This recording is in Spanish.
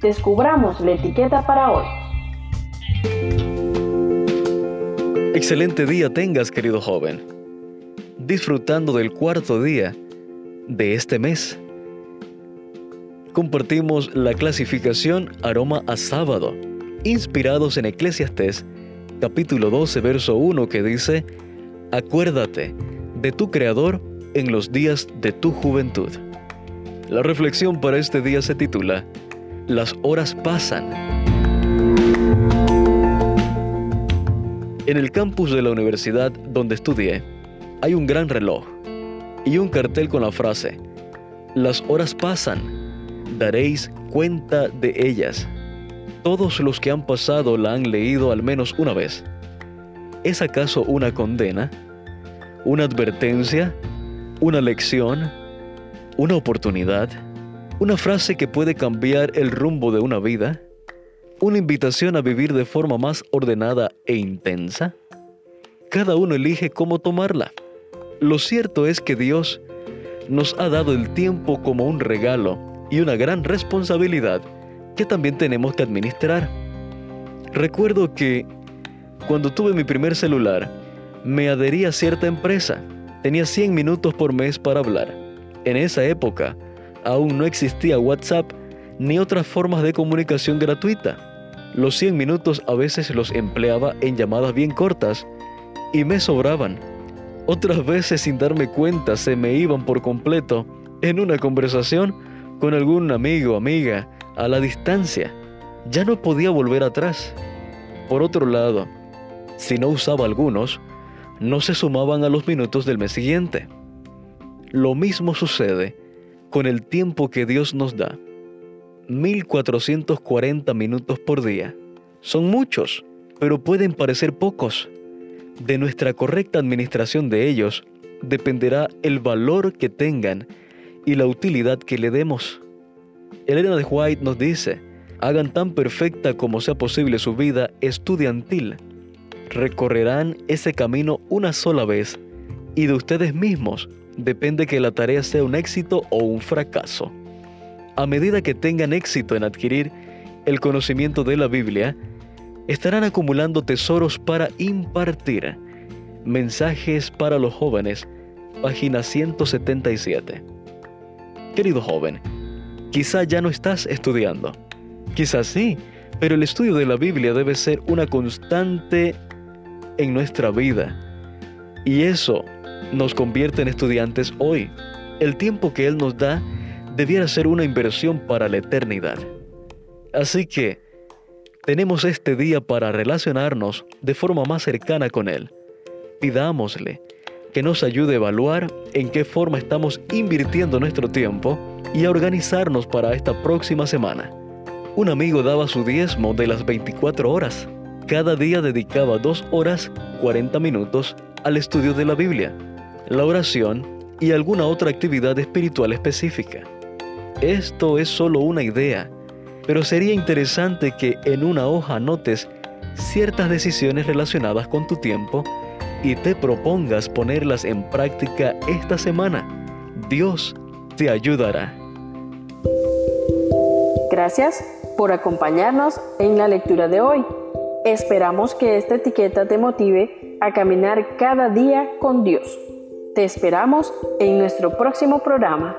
descubramos la etiqueta para hoy. Excelente día tengas, querido joven. Disfrutando del cuarto día de este mes. Compartimos la clasificación aroma a sábado, inspirados en Eclesiastés, capítulo 12, verso 1, que dice, Acuérdate de tu Creador en los días de tu juventud. La reflexión para este día se titula, Las horas pasan. En el campus de la universidad donde estudié, hay un gran reloj y un cartel con la frase, Las horas pasan, daréis cuenta de ellas. Todos los que han pasado la han leído al menos una vez. ¿Es acaso una condena? ¿Una advertencia? ¿Una lección? ¿Una oportunidad? ¿Una frase que puede cambiar el rumbo de una vida? ¿Una invitación a vivir de forma más ordenada e intensa? Cada uno elige cómo tomarla. Lo cierto es que Dios nos ha dado el tiempo como un regalo y una gran responsabilidad que también tenemos que administrar. Recuerdo que cuando tuve mi primer celular, me adherí a cierta empresa. Tenía 100 minutos por mes para hablar. En esa época, aún no existía WhatsApp ni otras formas de comunicación gratuita. Los 100 minutos a veces los empleaba en llamadas bien cortas y me sobraban otras veces sin darme cuenta se me iban por completo en una conversación con algún amigo o amiga a la distancia. Ya no podía volver atrás. Por otro lado, si no usaba algunos, no se sumaban a los minutos del mes siguiente. Lo mismo sucede con el tiempo que Dios nos da. 1440 minutos por día. Son muchos, pero pueden parecer pocos. De nuestra correcta administración de ellos dependerá el valor que tengan y la utilidad que le demos. Elena de White nos dice, hagan tan perfecta como sea posible su vida estudiantil. Recorrerán ese camino una sola vez y de ustedes mismos depende que la tarea sea un éxito o un fracaso. A medida que tengan éxito en adquirir el conocimiento de la Biblia, estarán acumulando tesoros para impartir. Mensajes para los jóvenes, página 177. Querido joven, quizá ya no estás estudiando. Quizás sí, pero el estudio de la Biblia debe ser una constante en nuestra vida. Y eso nos convierte en estudiantes hoy. El tiempo que Él nos da debiera ser una inversión para la eternidad. Así que, tenemos este día para relacionarnos de forma más cercana con Él. Pidámosle que nos ayude a evaluar en qué forma estamos invirtiendo nuestro tiempo y a organizarnos para esta próxima semana. Un amigo daba su diezmo de las 24 horas. Cada día dedicaba 2 horas 40 minutos al estudio de la Biblia, la oración y alguna otra actividad espiritual específica. Esto es solo una idea pero sería interesante que en una hoja notes ciertas decisiones relacionadas con tu tiempo y te propongas ponerlas en práctica esta semana. Dios te ayudará. Gracias por acompañarnos en la lectura de hoy. Esperamos que esta etiqueta te motive a caminar cada día con Dios. Te esperamos en nuestro próximo programa.